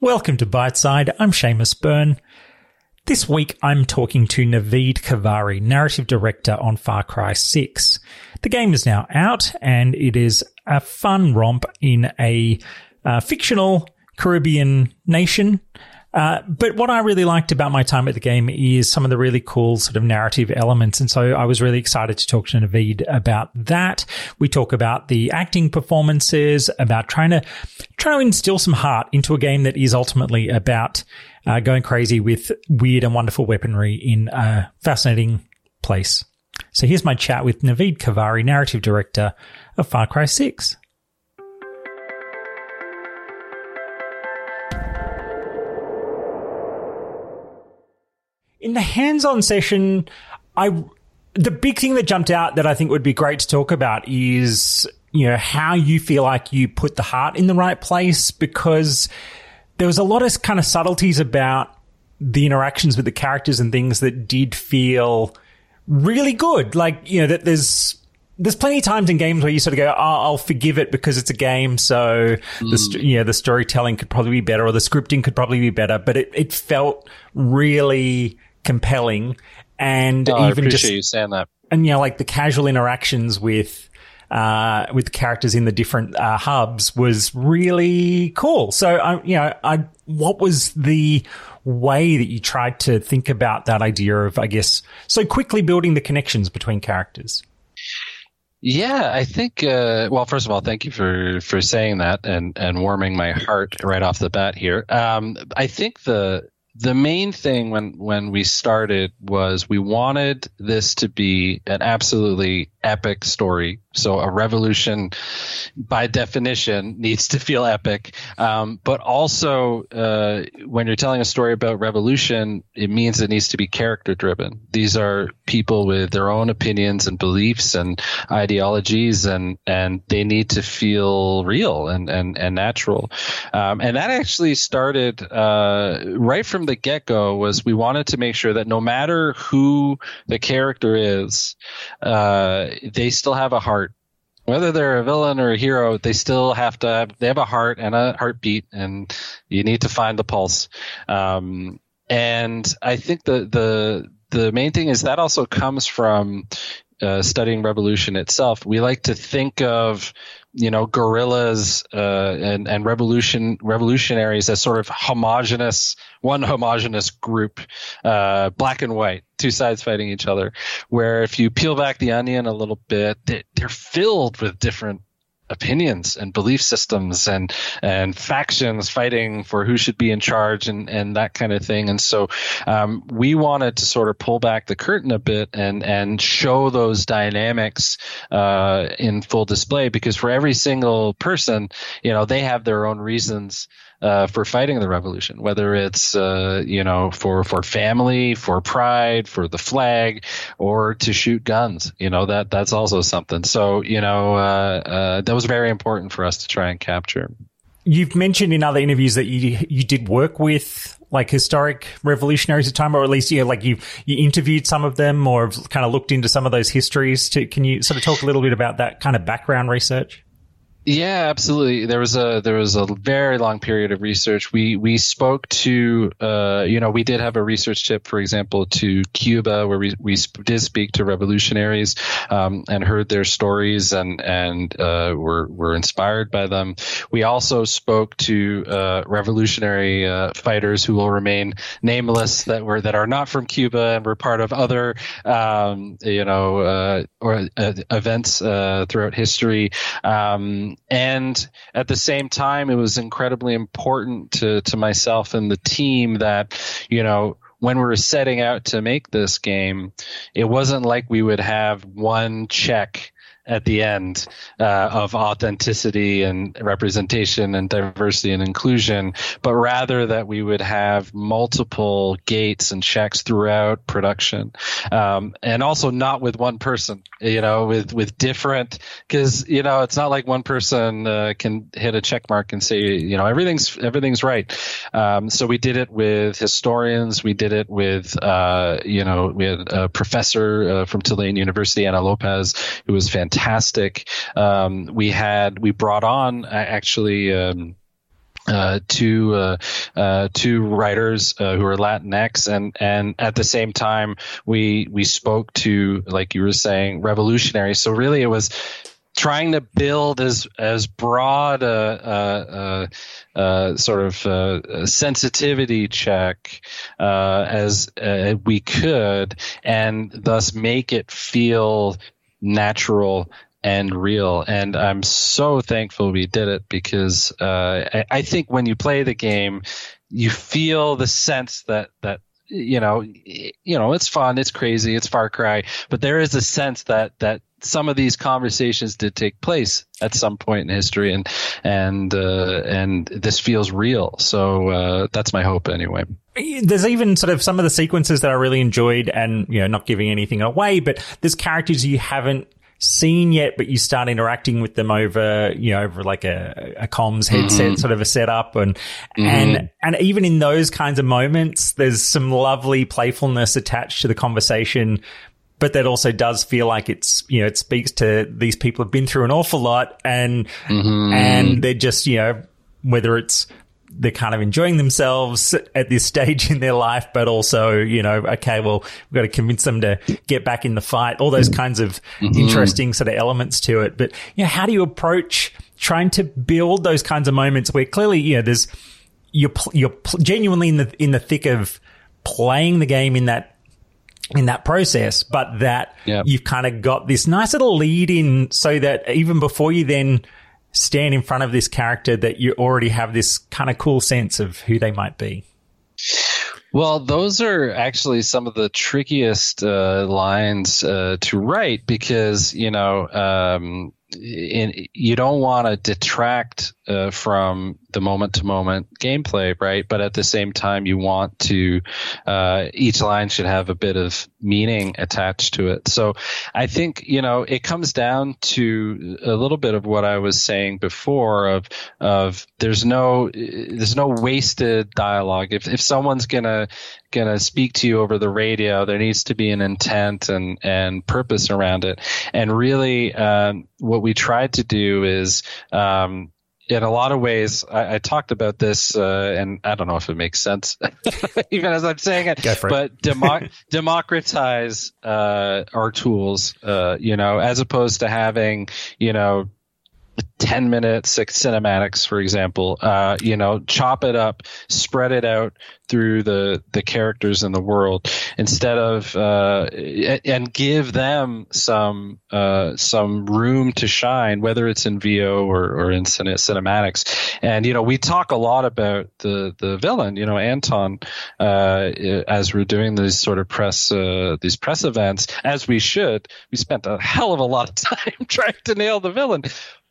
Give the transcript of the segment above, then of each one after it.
Welcome to Byteside. I'm Seamus Byrne. This week I'm talking to Navid Khavari, narrative director on Far Cry 6. The game is now out and it is a fun romp in a uh, fictional Caribbean nation uh, but what I really liked about my time at the game is some of the really cool sort of narrative elements. And so I was really excited to talk to Navid about that. We talk about the acting performances, about trying to, trying to instill some heart into a game that is ultimately about uh, going crazy with weird and wonderful weaponry in a fascinating place. So here's my chat with Navid Khavari, narrative director of Far Cry 6. In the hands-on session, I the big thing that jumped out that I think would be great to talk about is you know how you feel like you put the heart in the right place because there was a lot of kind of subtleties about the interactions with the characters and things that did feel really good. Like you know that there's there's plenty of times in games where you sort of go, oh, I'll forgive it because it's a game. So mm. the, you know, the storytelling could probably be better or the scripting could probably be better, but it, it felt really compelling and oh, even just you saying that. And you know, like the casual interactions with uh, with characters in the different uh, hubs was really cool. So, I, you know, I what was the way that you tried to think about that idea of, I guess, so quickly building the connections between characters? Yeah, I think. Uh, well, first of all, thank you for for saying that and and warming my heart right off the bat here. Um, I think the the main thing when when we started was we wanted this to be an absolutely epic story. So a revolution, by definition, needs to feel epic. Um, but also, uh, when you're telling a story about revolution, it means it needs to be character driven. These are people with their own opinions and beliefs and ideologies, and and they need to feel real and and and natural. Um, and that actually started uh, right from the get go. Was we wanted to make sure that no matter who the character is. Uh, they still have a heart. Whether they're a villain or a hero, they still have to they have a heart and a heartbeat, and you need to find the pulse. Um, and I think the the the main thing is that also comes from uh, studying revolution itself. We like to think of you know guerrillas uh, and and revolution revolutionaries as sort of homogenous one homogenous group uh, black and white two sides fighting each other where if you peel back the onion a little bit they're filled with different opinions and belief systems and and factions fighting for who should be in charge and and that kind of thing. And so um, we wanted to sort of pull back the curtain a bit and and show those dynamics uh, in full display because for every single person you know they have their own reasons uh, for fighting the revolution, whether it's uh, you know for for family, for pride, for the flag, or to shoot guns. You know that that's also something. So you know uh, uh, that was very important for us to try and capture. You've mentioned in other interviews that you you did work with like historic revolutionaries at the time, or at least you know, like you you interviewed some of them, or kind of looked into some of those histories. To, can you sort of talk a little bit about that kind of background research? Yeah, absolutely. There was a there was a very long period of research. We we spoke to uh, you know we did have a research trip, for example, to Cuba where we we did speak to revolutionaries um, and heard their stories and and uh, were were inspired by them. We also spoke to uh, revolutionary uh, fighters who will remain nameless that were that are not from Cuba and were part of other um, you know uh, or uh, events throughout history. Um, and at the same time, it was incredibly important to, to myself and the team that, you know, when we were setting out to make this game, it wasn't like we would have one check at the end uh, of authenticity and representation and diversity and inclusion, but rather that we would have multiple gates and checks throughout production, um, and also not with one person. You know, with with different because you know it's not like one person uh, can hit a check mark and say you know everything's everything's right. Um, so we did it with historians. We did it with uh, you know we had a professor uh, from Tulane University, Ana Lopez, who was fantastic fantastic. Um, we had we brought on actually. Um, uh, two uh, uh, two writers uh, who are Latinx, and and at the same time we we spoke to like you were saying revolutionary. So really, it was trying to build as as broad a, a, a, sort of sensitivity check uh, as uh, we could, and thus make it feel natural and real. And I'm so thankful we did it because uh, I, I think when you play the game, you feel the sense that that you know, you know, it's fun, it's crazy, it's Far Cry, but there is a sense that that some of these conversations did take place at some point in history, and and uh, and this feels real. So uh, that's my hope, anyway. There's even sort of some of the sequences that I really enjoyed, and you know, not giving anything away, but there's characters you haven't seen yet, but you start interacting with them over, you know, over like a, a comms headset mm-hmm. sort of a setup. And, mm-hmm. and, and even in those kinds of moments, there's some lovely playfulness attached to the conversation. But that also does feel like it's, you know, it speaks to these people have been through an awful lot and, mm-hmm. and they're just, you know, whether it's they're kind of enjoying themselves at this stage in their life, but also, you know, okay, well, we've got to convince them to get back in the fight, all those kinds of mm-hmm. interesting sort of elements to it. But, you know, how do you approach trying to build those kinds of moments where clearly, you know, there's, you're, you're genuinely in the, in the thick of playing the game in that in that process, but that yep. you've kind of got this nice little lead in so that even before you then stand in front of this character that you already have this kind of cool sense of who they might be? Well, those are actually some of the trickiest uh, lines uh, to write because you know um, in, you don't want to detract uh, from the moment to moment gameplay, right? But at the same time, you want to, uh, each line should have a bit of meaning attached to it. So I think, you know, it comes down to a little bit of what I was saying before of, of there's no, there's no wasted dialogue. If, if someone's gonna, gonna speak to you over the radio, there needs to be an intent and, and purpose around it. And really, um, what we tried to do is, um, in a lot of ways, I, I talked about this, uh, and I don't know if it makes sense, even as I'm saying it. But it. democratize uh, our tools, uh, you know, as opposed to having, you know, 10 minute six cinematics for example uh, you know chop it up spread it out through the the characters in the world instead of uh, and give them some uh, some room to shine whether it's in VO or, or in cinematics. And you know we talk a lot about the the villain you know Anton uh, as we're doing these sort of press uh, these press events as we should. We spent a hell of a lot of time trying to nail the villain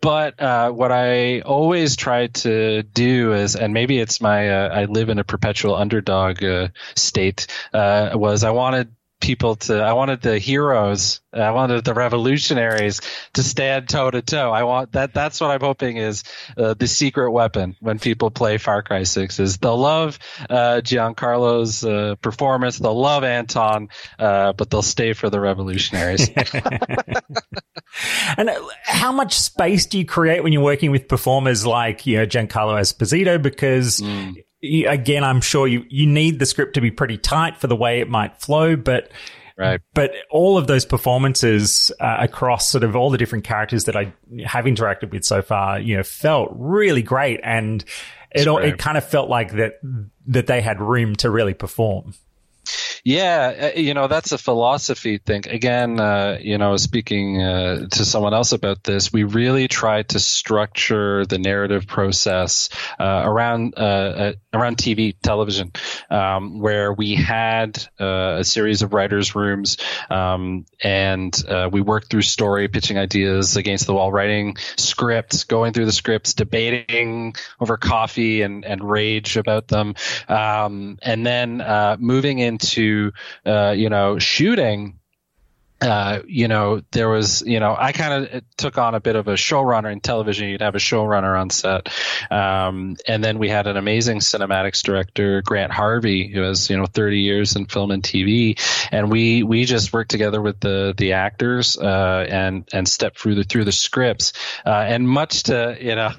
but uh, what I always try to do is, and maybe it's my, uh, I live in a perpetual underdog uh, state, uh, was I wanted people to I wanted the heroes I wanted the revolutionaries to stand toe to toe. I want that that's what I'm hoping is uh, the secret weapon when people play Far Cry 6 is they'll love uh, Giancarlo's uh, performance. They'll love Anton uh, but they'll stay for the revolutionaries and uh, how much space do you create when you're working with performers like you know Giancarlo Esposito because mm again, I'm sure you, you need the script to be pretty tight for the way it might flow, but Right. But all of those performances uh, across sort of all the different characters that I have interacted with so far, you know, felt really great, and it all, it kind of felt like that that they had room to really perform. Yeah, uh, you know that's a philosophy thing. Again, uh, you know, speaking uh, to someone else about this, we really tried to structure the narrative process uh, around uh, uh, around TV, television, um, where we had a series of writers' rooms, um, and we worked through story, pitching ideas against the wall, writing scripts, going through the scripts, debating over coffee and and rage about them, um, and then moving into uh, you know shooting uh, you know, there was, you know, I kind of took on a bit of a showrunner in television. You'd have a showrunner on set. Um, and then we had an amazing cinematics director, Grant Harvey, who has, you know, 30 years in film and TV. And we, we just worked together with the, the actors, uh, and, and stepped through the, through the scripts. Uh, and much to, you know,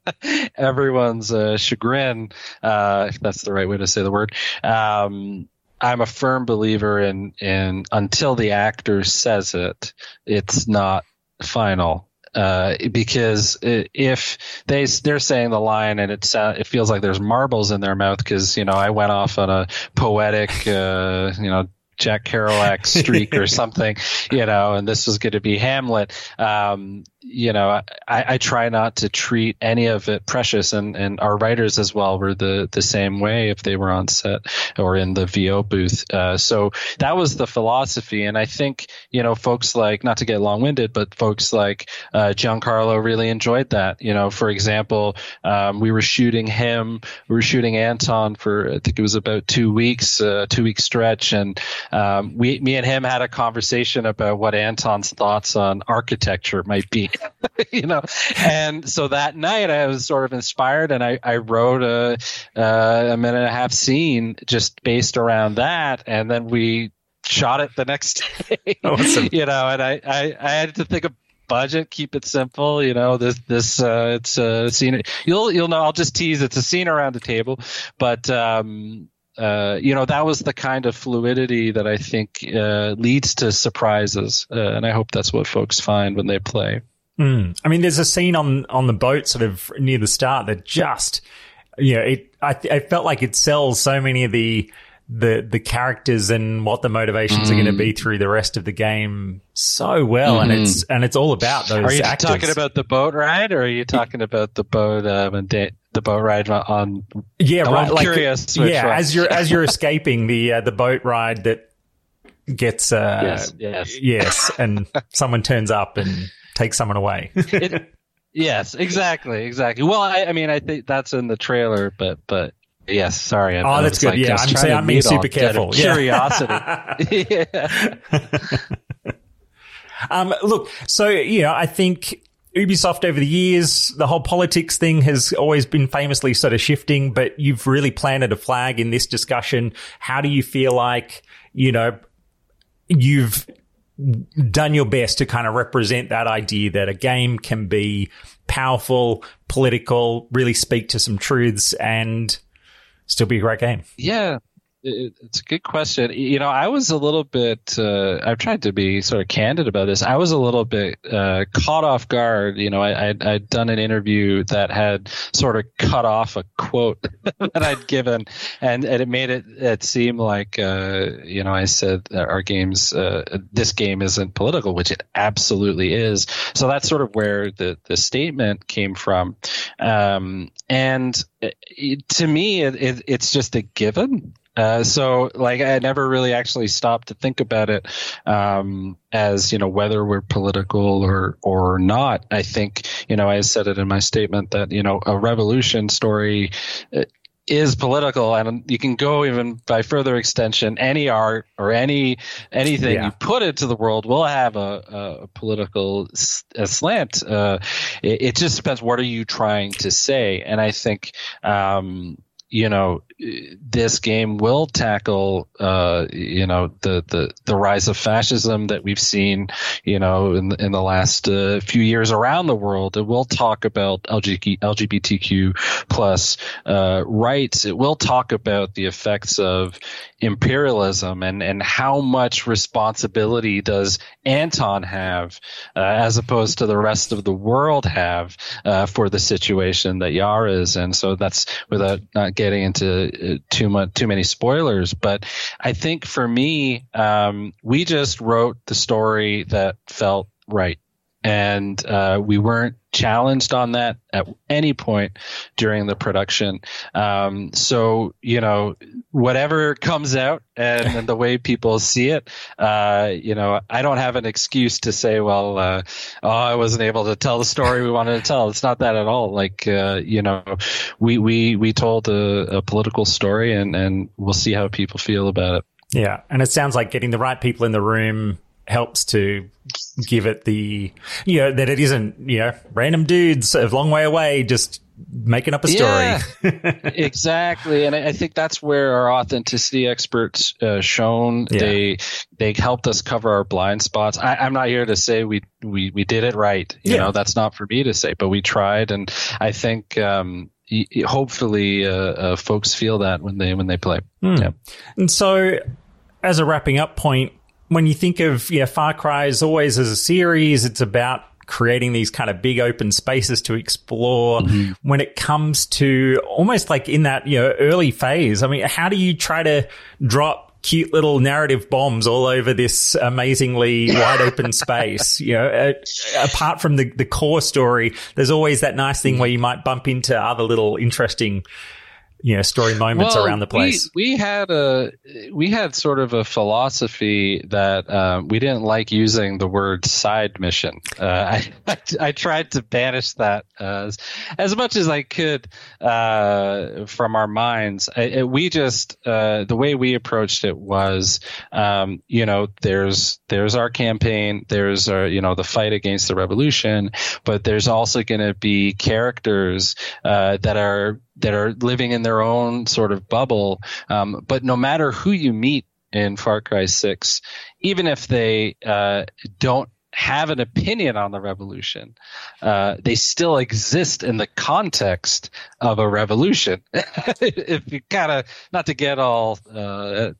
everyone's uh, chagrin, uh, if that's the right way to say the word. Um, I'm a firm believer in in until the actor says it, it's not final. Uh, because if they they're saying the line and it it feels like there's marbles in their mouth because you know I went off on a poetic uh, you know Jack Kerouac streak or something, you know, and this was going to be Hamlet. Um, you know, I, I try not to treat any of it precious, and, and our writers as well were the the same way if they were on set or in the VO booth. Uh, so that was the philosophy, and I think you know, folks like not to get long winded, but folks like uh, Giancarlo really enjoyed that. You know, for example, um, we were shooting him, we were shooting Anton for I think it was about two weeks, uh, two week stretch, and um, we, me and him had a conversation about what Anton's thoughts on architecture might be. you know, and so that night I was sort of inspired, and I, I wrote a uh, a minute and a half scene just based around that, and then we shot it the next day. Awesome. you know, and I, I, I had to think of budget, keep it simple. You know, this this uh, it's a scene. You'll you'll know. I'll just tease. It's a scene around a table, but um, uh, you know, that was the kind of fluidity that I think uh, leads to surprises, uh, and I hope that's what folks find when they play. Mm. I mean, there's a scene on on the boat, sort of near the start, that just, you know, it. I, I felt like it sells so many of the the the characters and what the motivations mm. are going to be through the rest of the game so well, mm-hmm. and it's and it's all about those. Are you actors. talking about the boat ride, or are you talking about the boat um, and da- the boat ride on. Yeah, right. I'm like, curious. Yeah, as you're as you're escaping the uh, the boat ride that gets uh, yes, yes, yes, and someone turns up and takes someone away. it, yes, exactly, exactly. Well, I, I mean, I think that's in the trailer, but but Yes, sorry. I, oh, that's good. Like, yeah, I'm saying I'm being super careful. Curiosity. yeah. um, look, so you know, I think Ubisoft over the years, the whole politics thing has always been famously sort of shifting, but you've really planted a flag in this discussion. How do you feel like, you know, you've done your best to kind of represent that idea that a game can be powerful, political, really speak to some truths and still be a great game? Yeah it's a good question. You know, I was a little bit. Uh, I've tried to be sort of candid about this. I was a little bit uh, caught off guard. You know, I, I'd, I'd, done an interview that had sort of cut off a quote that I'd given, and, and it made it, it seem like uh, you know I said our games, uh, this game isn't political, which it absolutely is. So that's sort of where the the statement came from, um, and it, to me, it, it, it's just a given uh, so like I never really actually stopped to think about it um, as you know whether we're political or or not. I think you know I said it in my statement that you know a revolution story uh, is political and you can go even by further extension any art or any anything yeah. you put into the world will have a, a political a slant uh, it, it, just depends what are you trying to say and i think um, you know this game will tackle uh, you know the, the the rise of fascism that we've seen you know in in the last uh, few years around the world. It will talk about LGBTQ plus uh, rights. It will talk about the effects of imperialism and and how much responsibility does Anton have uh, as opposed to the rest of the world have uh, for the situation that Yara is in. So that's without not getting into uh, too much too many spoilers, but I think for me, um, we just wrote the story that felt right, and uh, we weren't challenged on that at any point during the production. Um, so you know, whatever comes out and, and, the way people see it, uh, you know, I don't have an excuse to say, well, uh, oh, I wasn't able to tell the story we wanted to tell. It's not that at all. Like, uh, you know, we we we told a, a political story, and and we'll see how people feel about it. Yeah, and it sounds like getting the right people in the room helps to give it the you know that it isn't you know random dudes a long way away just making up a story. Yeah, exactly, and I, think that's where our authenticity experts uh, shown. Yeah. They they helped us cover our blind spots. I, am not here to say we we we did it right. You yeah. know, that's not for me to say, but we tried, and I think. Um, hopefully, uh, uh, folks feel that when they when they play. Mm. Yeah. And so, as a wrapping up point, when you think of yeah, Far Cry is always as a series, it's about creating these kind of big open spaces to explore. Mm-hmm. when it comes to almost like in that you know early phase i mean how do you try to drop cute little narrative bombs all over this amazingly wide open space? You know uh, apart from the the core story there's always that nice thing where you might bump into other little interesting you know story moments well, around the place. We, we had a we had sort of a philosophy that um, we didn't like using the word side mission. Uh, I, I, I tried to banish that as as much as I could uh, from our minds. I, we just uh, the way we approached it was, um, you know, there's there's our campaign, there's our you know the fight against the revolution, but there's also going to be characters uh, that are that are living in their own sort of bubble. Um, but no matter who you meet in Far Cry 6, even if they uh, don't have an opinion on the revolution, uh, they still exist in the context of a revolution. if you kind of, not to get all uh,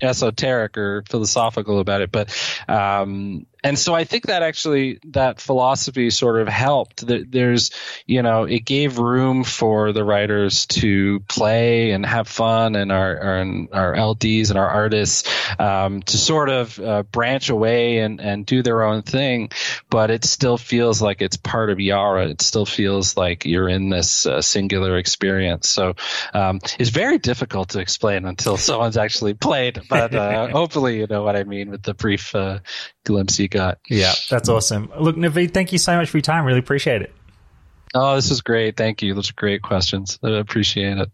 esoteric or philosophical about it, but um, and so I think that actually that philosophy sort of helped. That There's, you know, it gave room for the writers to play and have fun, and our our, our LDs and our artists um, to sort of uh, branch away and and do their own thing. But it still feels like it's part of Yara. It still feels like you're in this uh, singular experience. So um, it's very difficult to explain until someone's actually played. But uh, hopefully, you know what I mean with the brief uh, glimpse you got. Yeah, that's awesome. Look, Navid, thank you so much for your time. Really appreciate it. Oh, this is great. Thank you. Those are great questions. I appreciate it.